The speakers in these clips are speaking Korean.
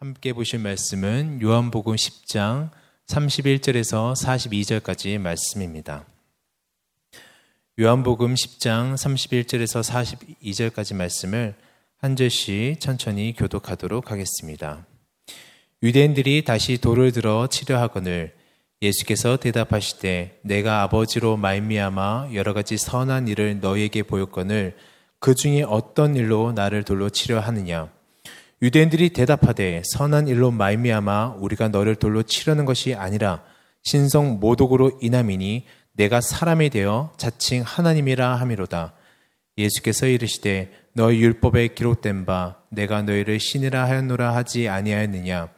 함께 보실 말씀은 요한복음 10장 31절에서 42절까지 말씀입니다. 요한복음 10장 31절에서 42절까지 말씀을 한 절씩 천천히 교독하도록 하겠습니다. 유대인들이 다시 돌을 들어 치려 하거늘 예수께서 대답하시되 내가 아버지로 말미암아 여러 가지 선한 일을 너희에게 보였거늘 그 중에 어떤 일로 나를 돌로 치려 하느냐 유대인들이 대답하되 선한 일로 말미암아 우리가 너를 돌로 치려는 것이 아니라 신성 모독으로 인함이니 내가 사람이 되어 자칭 하나님이라 함이로다. 예수께서 이르시되 너희 율법에 기록된 바 내가 너희를 신이라 하였노라 하지 아니하였느냐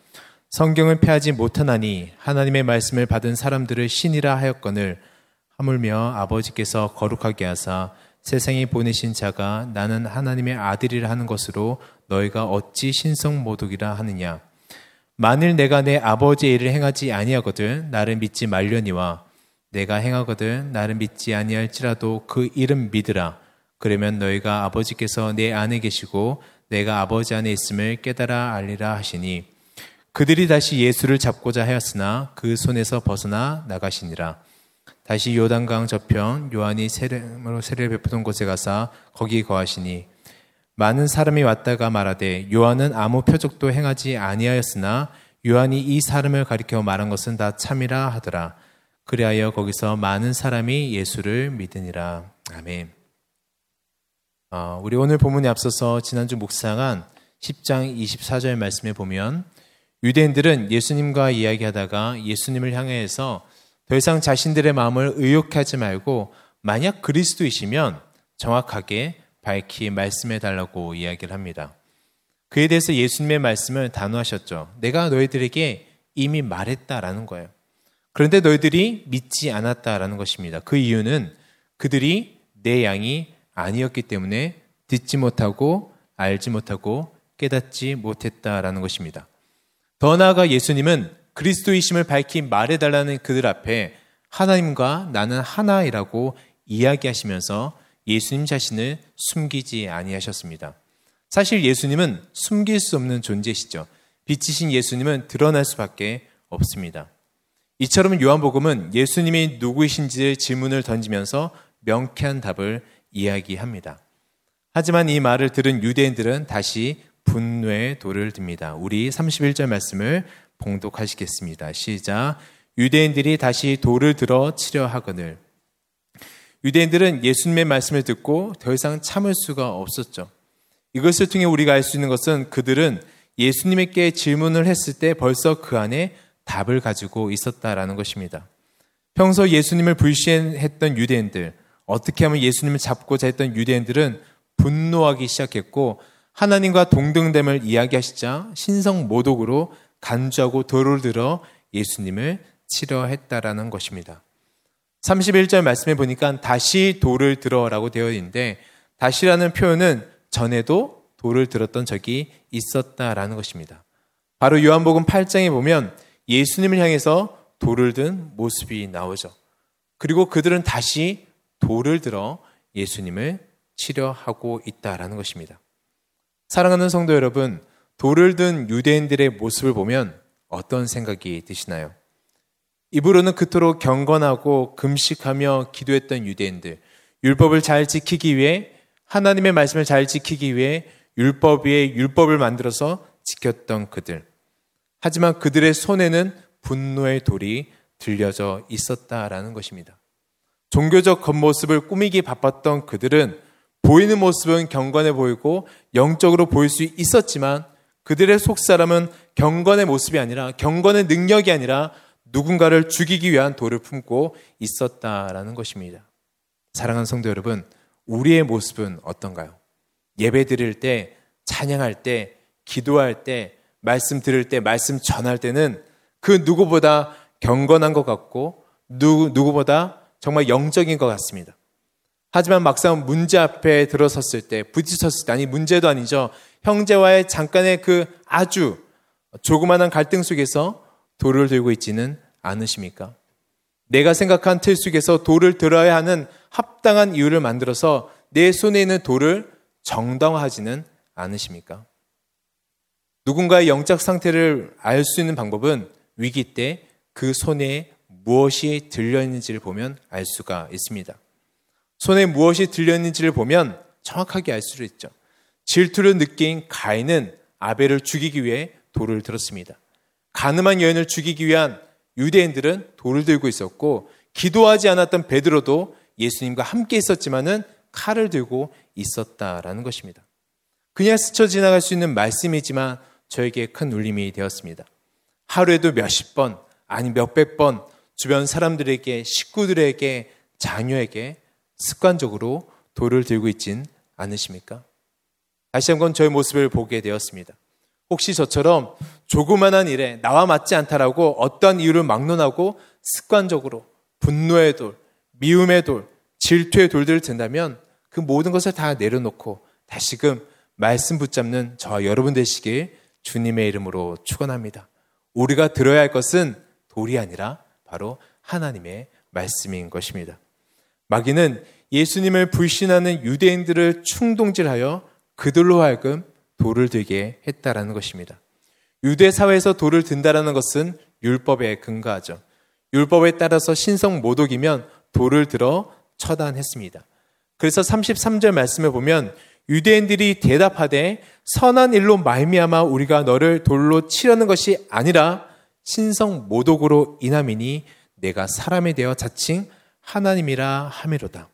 성경을 폐하지 못하나니 하나님의 말씀을 받은 사람들을 신이라 하였거늘 하물며 아버지께서 거룩하게 하사 세상에 보내신 자가 나는 하나님의 아들이라 하는 것으로 너희가 어찌 신성 모독이라 하느냐? 만일 내가 내 아버지의 일을 행하지 아니하거든 나를 믿지 말려니와 내가 행하거든 나를 믿지 아니할지라도 그 이름 믿으라. 그러면 너희가 아버지께서 내 안에 계시고 내가 아버지 안에 있음을 깨달아 알리라 하시니 그들이 다시 예수를 잡고자 하였으나 그 손에서 벗어나 나가시니라. 다시 요단강 저편 요한이 세례로 세례를 베푸던 곳에 가서 거기 거하시니 많은 사람이 왔다가 말하되 요한은 아무 표적도 행하지 아니하였으나 요한이 이 사람을 가리켜 말한 것은 다 참이라 하더라. 그리하여 거기서 많은 사람이 예수를 믿으니라. 아멘. 어, 우리 오늘 본문에 앞서서 지난주 묵상한 10장 24절 말씀에 보면 유대인들은 예수님과 이야기하다가 예수님을 향해서 더 이상 자신들의 마음을 의욕하지 말고 만약 그리스도이시면 정확하게 밝히 말씀해 달라고 이야기를 합니다. 그에 대해서 예수님의 말씀을 단호하셨죠. 내가 너희들에게 이미 말했다라는 거예요. 그런데 너희들이 믿지 않았다라는 것입니다. 그 이유는 그들이 내 양이 아니었기 때문에 듣지 못하고 알지 못하고 깨닫지 못했다라는 것입니다. 더 나아가 예수님은 그리스도이심을 밝히 말해달라는 그들 앞에 하나님과 나는 하나이라고 이야기하시면서 예수님 자신을 숨기지 아니하셨습니다. 사실 예수님은 숨길 수 없는 존재시죠. 빛이신 예수님은 드러날 수밖에 없습니다. 이처럼 요한복음은 예수님이 누구이신지 질문을 던지면서 명쾌한 답을 이야기합니다. 하지만 이 말을 들은 유대인들은 다시 분노의 돌을 듭니다. 우리 31절 말씀을 봉독하시겠습니다. 시작. 유대인들이 다시 돌을 들어 치려 하거늘 유대인들은 예수님의 말씀을 듣고 더 이상 참을 수가 없었죠. 이것을 통해 우리가 알 수 있는 것은 그들은 예수님에게 질문을 했을 때 벌써 그 안에 답을 가지고 있었다라는 것입니다. 평소 예수님을 불신했던 유대인들, 어떻게 하면 예수님을 잡고자 했던 유대인들은 분노하기 시작했고 하나님과 동등됨을 이야기하시자 신성 모독으로 간주하고 돌을 들어 예수님을 치려 했다라는 것입니다. 31절 말씀에 보니까 다시 돌을 들어라고 되어 있는데 다시라는 표현은 전에도 돌을 들었던 적이 있었다라는 것입니다. 바로 요한복음 8장에 보면 예수님을 향해서 돌을 든 모습이 나오죠. 그리고 그들은 다시 돌을 들어 예수님을 치려하고 있다라는 것입니다. 사랑하는 성도 여러분, 돌을 든 유대인들의 모습을 보면 어떤 생각이 드시나요? 입으로는 그토록 경건하고 금식하며 기도했던 유대인들, 율법을 잘 지키기 위해 하나님의 말씀을 잘 지키기 위해 율법 위에 율법을 만들어서 지켰던 그들. 하지만 그들의 손에는 분노의 돌이 들려져 있었다라는 것입니다. 종교적 겉모습을 꾸미기 바빴던 그들은 보이는 모습은 경건해 보이고 영적으로 보일 수 있었지만 그들의 속사람은 경건의 모습이 아니라 경건의 능력이 아니라 누군가를 죽이기 위한 돌을 품고 있었다라는 것입니다. 사랑하는 성도 여러분, 우리의 모습은 어떤가요? 예배 드릴 때, 찬양할 때, 기도할 때, 말씀 들을 때, 말씀 전할 때는 그 누구보다 경건한 것 같고, 누, 누구보다 정말 영적인 것 같습니다. 하지만 막상 문제 앞에 들어섰을 때, 부딪혔을 때, 아니, 문제도 아니죠. 형제와의 잠깐의 그 아주 조그마한 갈등 속에서 돌을 들고 있지는 않으십니까? 내가 생각한 틀 속에서 돌을 들어야 하는 합당한 이유를 만들어서 내 손에 있는 돌을 정당화하지는 않으십니까? 누군가의 영적 상태를 알 수 있는 방법은 위기 때 그 손에 무엇이 들려 있는지를 보면 알 수가 있습니다. 손에 무엇이 들려 있는지를 보면 정확하게 알 수 있죠. 질투를 느낀 가인은 아벨을 죽이기 위해 돌을 들었습니다. 가늠한 여인을 죽이기 위한 유대인들은 돌을 들고 있었고 기도하지 않았던 베드로도 예수님과 함께 있었지만은 칼을 들고 있었다라는 것입니다. 그냥 스쳐 지나갈 수 있는 말씀이지만 저에게 큰 울림이 되었습니다. 하루에도 몇십 번, 아니 몇백 번 주변 사람들에게, 식구들에게, 자녀에게 습관적으로 돌을 들고 있진 않으십니까? 다시 한번 저의 모습을 보게 되었습니다. 혹시 저처럼 조그만한 일에 나와 맞지 않다라고 어떠한 이유를 막론하고 습관적으로 분노의 돌, 미움의 돌, 질투의 돌들을 든다면 그 모든 것을 다 내려놓고 다시금 말씀 붙잡는 저와 여러분 되시길 주님의 이름으로 축원합니다. 우리가 들어야 할 것은 돌이 아니라 바로 하나님의 말씀인 것입니다. 마귀는 예수님을 불신하는 유대인들을 충동질하여 그들로 하여금 돌을 들게 했다라는 것입니다. 유대 사회에서 돌을 든다라는 것은 율법에 근거하죠. 율법에 따라서 신성 모독이면 돌을 들어 처단했습니다. 그래서 33절 말씀을 보면 유대인들이 대답하되 선한 일로 말미암아 우리가 너를 돌로 치려는 것이 아니라 신성 모독으로 인함이니 내가 사람에 대어 자칭 하나님이라 함이로다.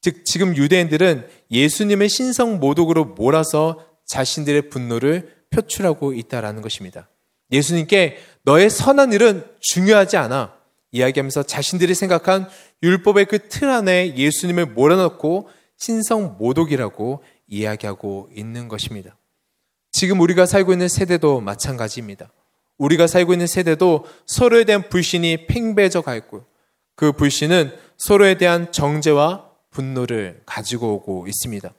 즉 지금 유대인들은 예수님의 신성 모독으로 몰아서 자신들의 분노를 표출하고 있다라는 것입니다. 예수님께 너의 선한 일은 중요하지 않아. 이야기하면서 자신들이 생각한 율법의 그 틀 안에 예수님을 몰아넣고 신성 모독이라고 이야기하고 있는 것입니다. 지금 우리가 살고 있는 세대도 마찬가지입니다. 우리가 살고 있는 세대도 서로에 대한 불신이 팽배져 가 있고 그 불신은 서로에 대한 정죄와 분노를 가지고 오고 있습니다.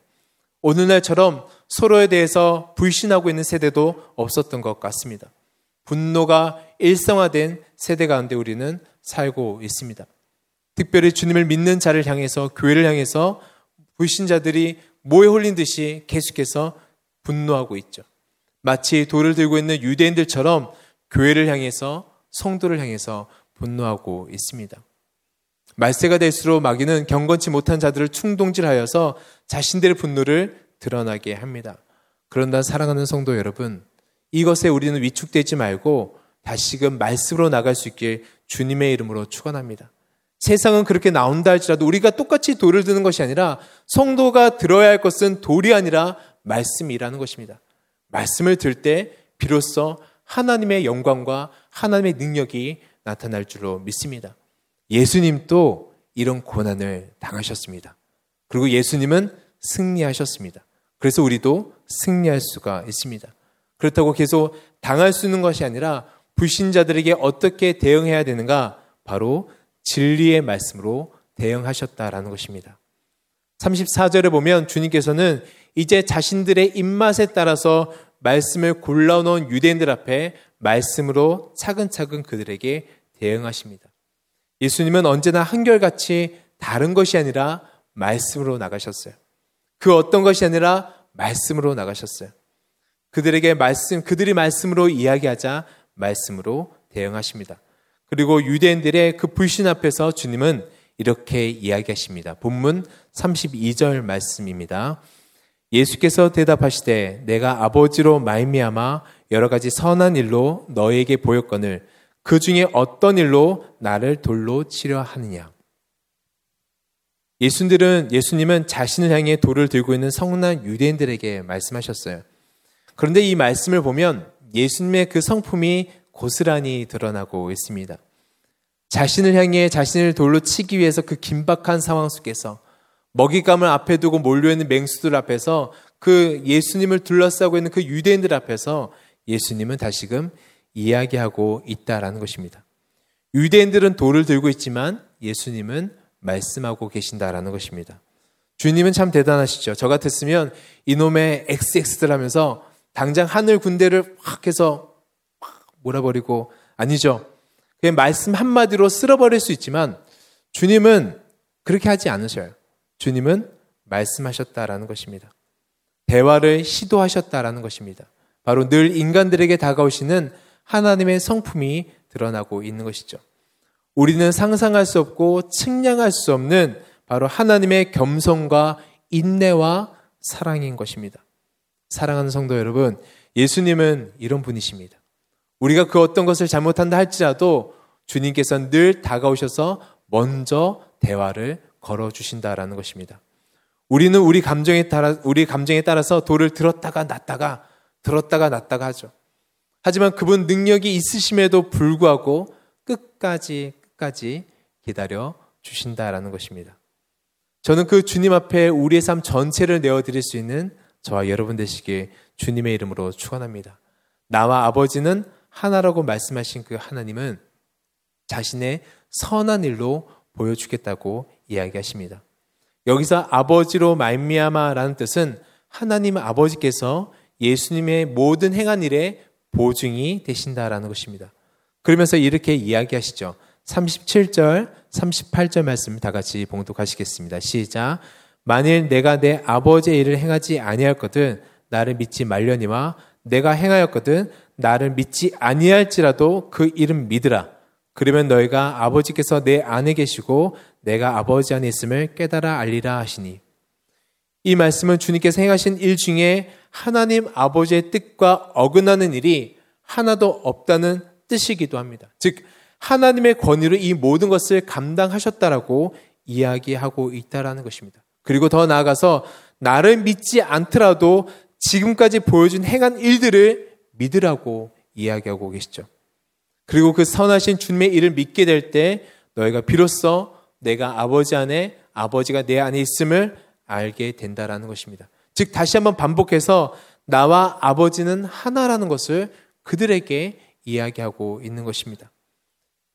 오늘날처럼 서로에 대해서 불신하고 있는 세대도 없었던 것 같습니다. 분노가 일성화된 세대 가운데 우리는 살고 있습니다. 특별히 주님을 믿는 자를 향해서 교회를 향해서 불신자들이 모에 홀린 듯이 계속해서 분노하고 있죠. 마치 돌을 들고 있는 유대인들처럼 교회를 향해서 성도를 향해서 분노하고 있습니다. 말세가 될수록 마귀는 경건치 못한 자들을 충동질하여서 자신들의 분노를 드러나게 합니다. 그런다 사랑하는 성도 여러분, 이것에 우리는 위축되지 말고 다시금 말씀으로 나갈 수 있길 주님의 이름으로 축원합니다. 세상은 그렇게 나온다 할지라도 우리가 똑같이 돌을 드는 것이 아니라 성도가 들어야 할 것은 돌이 아니라 말씀이라는 것입니다. 말씀을 들 때 비로소 하나님의 영광과 하나님의 능력이 나타날 줄로 믿습니다. 예수님도 이런 고난을 당하셨습니다. 그리고 예수님은 승리하셨습니다. 그래서 우리도 승리할 수가 있습니다. 그렇다고 계속 당할 수 있는 것이 아니라 불신자들에게 어떻게 대응해야 되는가? 바로 진리의 말씀으로 대응하셨다라는 것입니다. 34절에 보면 주님께서는 이제 자신들의 입맛에 따라서 말씀을 골라놓은 유대인들 앞에 말씀으로 차근차근 그들에게 대응하십니다. 예수님은 언제나 한결같이 다른 것이 아니라 말씀으로 나가셨어요. 그 어떤 것이 아니라 말씀으로 나가셨어요. 그들에게 말씀, 그들이 말씀으로 이야기하자 말씀으로 대응하십니다. 그리고 유대인들의 그 불신 앞에서 주님은 이렇게 이야기하십니다. 본문 32절 말씀입니다. 예수께서 대답하시되 내가 아버지로 말미암아 여러 가지 선한 일로 너에게 보였거늘 그 중에 어떤 일로 나를 돌로 치려 하느냐. 예수님들은 예수님은 자신을 향해 돌을 들고 있는 성난 유대인들에게 말씀하셨어요. 그런데 이 말씀을 보면 예수님의 그 성품이 고스란히 드러나고 있습니다. 자신을 향해 자신을 돌로 치기 위해서 그 긴박한 상황 속에서 먹잇감을 앞에 두고 몰려있는 맹수들 앞에서 그 예수님을 둘러싸고 있는 그 유대인들 앞에서 예수님은 다시금 이야기하고 있다라는 것입니다. 유대인들은 돌을 들고 있지만 예수님은 말씀하고 계신다라는 것입니다. 주님은 참 대단하시죠. 저 같았으면 이놈의 XX들 하면서 당장 하늘 군대를 확 해서 확 몰아버리고 아니죠. 그냥 말씀 한마디로 쓸어버릴 수 있지만 주님은 그렇게 하지 않으셔요. 주님은 말씀하셨다라는 것입니다. 대화를 시도하셨다라는 것입니다. 바로 늘 인간들에게 다가오시는 하나님의 성품이 드러나고 있는 것이죠. 우리는 상상할 수 없고 측량할 수 없는 바로 하나님의 겸손과 인내와 사랑인 것입니다. 사랑하는 성도 여러분, 예수님은 이런 분이십니다. 우리가 그 어떤 것을 잘못한다 할지라도 주님께서는 늘 다가오셔서 먼저 대화를 걸어 주신다라는 것입니다. 우리는 우리 감정에 따라 우리 감정에 따라서 돌을 들었다가 놨다가 들었다가 놨다가 하죠. 하지만 그분 능력이 있으심에도 불구하고 끝까지 끝까지 기다려 주신다라는 것입니다. 저는 그 주님 앞에 우리의 삶 전체를 내어 드릴 수 있는 저와 여러분 되시길 주님의 이름으로 축원합니다. 나와 아버지는 하나라고 말씀하신 그 하나님은 자신의 선한 일로 보여주겠다고 이야기하십니다. 여기서 아버지로 말미암아라는 뜻은 하나님 아버지께서 예수님의 모든 행한 일에 보증이 되신다라는 것입니다. 그러면서 이렇게 이야기하시죠. 37절, 38절 말씀 다 같이 봉독하시겠습니다. 시작. 만일 내가 내 아버지의 일을 행하지 아니할거든 나를 믿지 말려니와 내가 행하였거든 나를 믿지 아니할지라도 그 일은 믿으라. 그러면 너희가 아버지께서 내 안에 계시고 내가 아버지 안에 있음을 깨달아 알리라 하시니. 이 말씀은 주님께서 행하신 일 중에 하나님 아버지의 뜻과 어긋나는 일이 하나도 없다는 뜻이기도 합니다. 즉, 하나님의 권위로 이 모든 것을 감당하셨다라고 이야기하고 있다라는 것입니다. 그리고 더 나아가서 나를 믿지 않더라도 지금까지 보여준 행한 일들을 믿으라고 이야기하고 계시죠. 그리고 그 선하신 주님의 일을 믿게 될 때 너희가 비로소 내가 아버지 안에 아버지가 내 안에 있음을 알게 된다라는 것입니다. 즉 다시 한번 반복해서 나와 아버지는 하나라는 것을 그들에게 이야기하고 있는 것입니다.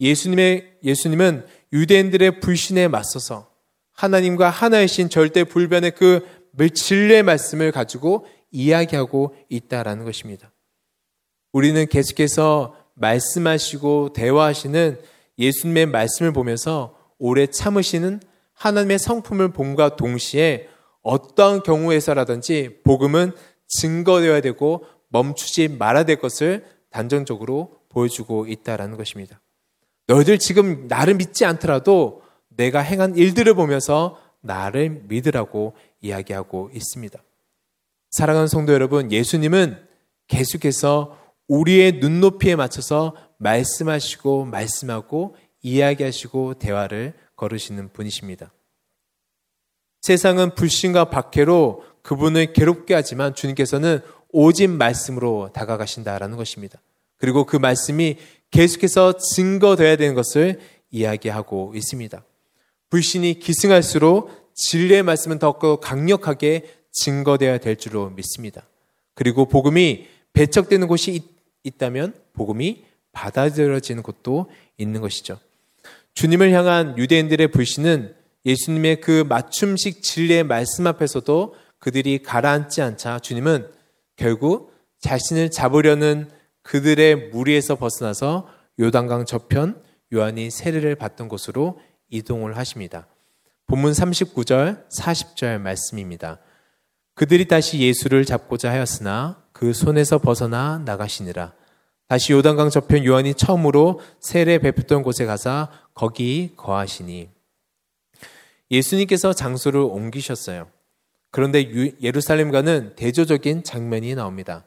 예수님의 예수님은 유대인들의 불신에 맞서서 하나님과 하나이신 절대 불변의 그 진리의 말씀을 가지고 이야기하고 있다라는 것입니다. 우리는 계속해서 말씀하시고 대화하시는 예수님의 말씀을 보면서 오래 참으시는 하나님의 성품을 봄과 동시에 어떠한 경우에서라든지 복음은 증거되어야 되고 멈추지 말아야 될 것을 단정적으로 보여주고 있다라는 것입니다. 너희들 지금 나를 믿지 않더라도 내가 행한 일들을 보면서 나를 믿으라고 이야기하고 있습니다. 사랑하는 성도 여러분, 예수님은 계속해서 우리의 눈높이에 맞춰서 말씀하시고 말씀하고 이야기하시고 대화를 걸으시는 분이십니다. 세상은 불신과 박해로 그분을 괴롭게 하지만 주님께서는 오직 말씀으로 다가가신다라는 것입니다. 그리고 그 말씀이 계속해서 증거되어야 되는 것을 이야기하고 있습니다. 불신이 기승할수록 진리의 말씀은 더욱 강력하게 증거되어야 될 줄로 믿습니다. 그리고 복음이 배척되는 곳이 있, 있다면 복음이 받아들여지는 곳도 있는 것이죠. 주님을 향한 유대인들의 불신은 예수님의 그 맞춤식 진리의 말씀 앞에서도 그들이 가라앉지 않자 주님은 결국 자신을 잡으려는 그들의 무리에서 벗어나서 요단강 저편 요한이 세례를 받던 곳으로 이동을 하십니다. 본문 39절, 40절 말씀입니다. 그들이 다시 예수를 잡고자 하였으나 그 손에서 벗어나 나가시니라. 다시 요단강 저편 요한이 처음으로 세례 베풀던 곳에 가서 거기 거하시니 예수님께서 장소를 옮기셨어요. 그런데 예루살렘과는 대조적인 장면이 나옵니다.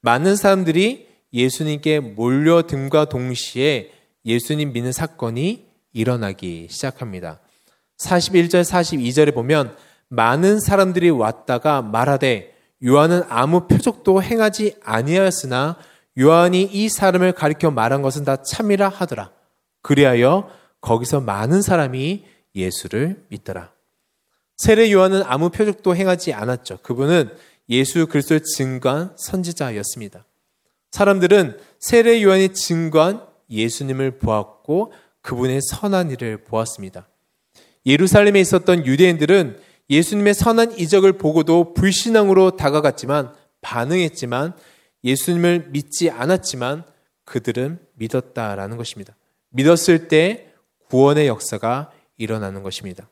많은 사람들이 예수님께 몰려듦과 동시에 예수님 믿는 사건이 일어나기 시작합니다. 41절, 42절에 보면 많은 사람들이 왔다가 말하되 요한은 아무 표적도 행하지 아니하였으나 요한이 이 사람을 가리켜 말한 것은 다 참이라 하더라. 그리하여 거기서 많은 사람이 예수를 믿더라. 세례 요한은 아무 표적도 행하지 않았죠. 그분은 예수 그리스도의 증거한 선지자였습니다. 사람들은 세례 요한이 증거한 예수님을 보았고 그분의 선한 일을 보았습니다. 예루살렘에 있었던 유대인들은 예수님의 선한 이적을 보고도 불신앙으로 다가갔지만 반응했지만 예수님을 믿지 않았지만 그들은 믿었다라는 것입니다. 믿었을 때 구원의 역사가 일어나는 것입니다.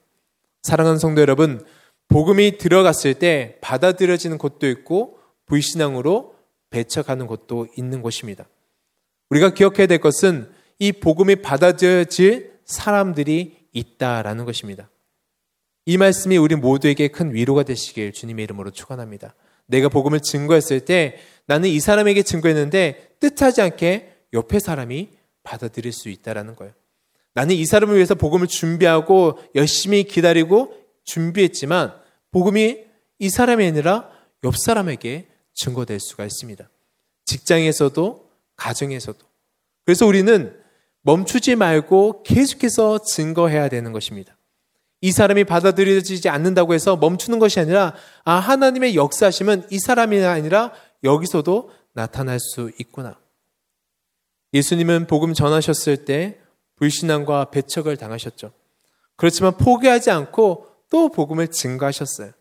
사랑하는 성도 여러분, 복음이 들어갔을 때 받아들여지는 곳도 있고 불신앙으로 배척하는 곳도 있는 곳입니다. 우리가 기억해야 될 것은 이 복음이 받아들여질 사람들이 있다라는 것입니다. 이 말씀이 우리 모두에게 큰 위로가 되시길 주님의 이름으로 축원합니다. 내가 복음을 증거했을 때 나는 이 사람에게 증거했는데 뜻하지 않게 옆에 사람이 받아들일 수 있다라는 거예요. 나는 이 사람을 위해서 복음을 준비하고 열심히 기다리고 준비했지만 복음이 이 사람이 아니라 옆 사람에게 증거될 수가 있습니다. 직장에서도 가정에서도. 그래서 우리는 멈추지 말고 계속해서 증거해야 되는 것입니다. 이 사람이 받아들여지지 않는다고 해서 멈추는 것이 아니라 아 하나님의 역사심은 이 사람이 아니라 여기서도 나타날 수 있구나. 예수님은 복음 전하셨을 때 불신앙과 배척을 당하셨죠. 그렇지만 포기하지 않고 또 복음을 증거하셨어요.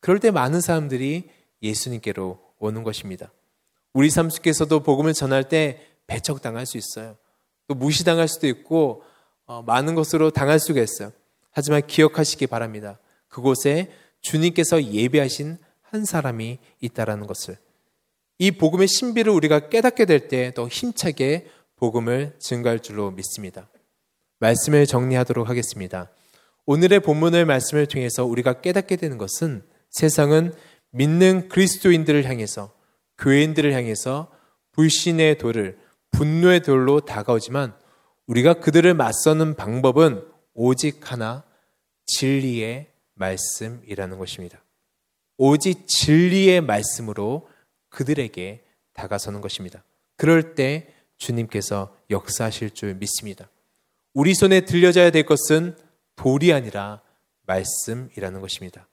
그럴 때 많은 사람들이 예수님께로 오는 것입니다. 우리 삶 속에서도 복음을 전할 때 배척당할 수 있어요. 또 무시당할 수도 있고 어, 많은 것으로 당할 수가 있어요. 하지만 기억하시기 바랍니다. 그곳에 주님께서 예배하신 한 사람이 있다라는 것을 이 복음의 신비를 우리가 깨닫게 될 때 더 힘차게 복음을 증가할 줄로 믿습니다. 말씀을 정리하도록 하겠습니다. 오늘의 본문의 말씀을 통해서 우리가 깨닫게 되는 것은 세상은 믿는 그리스도인들을 향해서 교인들을 향해서 불신의 돌을 분노의 돌로 다가오지만 우리가 그들을 맞서는 방법은 오직 하나 진리의 말씀이라는 것입니다. 오직 진리의 말씀으로 그들에게 다가서는 것입니다. 그럴 때 주님께서 역사하실 줄 믿습니다. 우리 손에 들려져야 될 것은 돌이 아니라 말씀이라는 것입니다.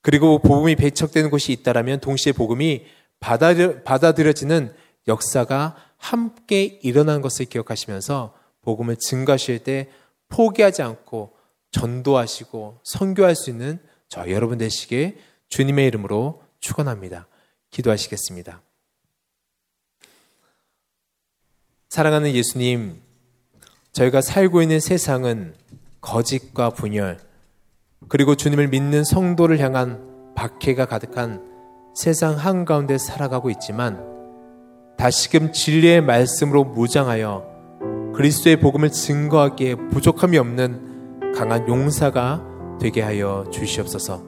그리고 복음이 배척되는 곳이 있다라면 동시에 복음이 받아들여지는 역사가 함께 일어난 것을 기억하시면서 복음을 증가하실 때 포기하지 않고 전도하시고 선교할 수 있는 저 여러분 되시길 주님의 이름으로 축원합니다. 기도하시겠습니다. 사랑하는 예수님, 저희가 살고 있는 세상은 거짓과 분열, 그리고 주님을 믿는 성도를 향한 박해가 가득한 세상 한가운데 살아가고 있지만 다시금 진리의 말씀으로 무장하여 그리스도의 복음을 증거하기에 부족함이 없는 강한 용사가 되게 하여 주시옵소서.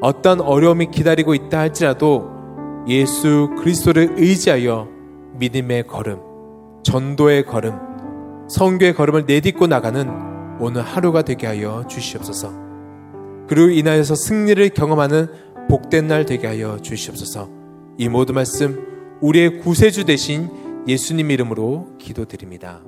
어떤 어려움이 기다리고 있다 할지라도 예수 그리스도를 의지하여 믿음의 걸음, 전도의 걸음, 성교의 걸음을 내딛고 나가는 오늘 하루가 되게 하여 주시옵소서. 그리고 인하여서 승리를 경험하는 복된 날 되게 하여 주시옵소서. 이 모든 말씀 우리의 구세주 대신 예수님 이름으로 기도드립니다.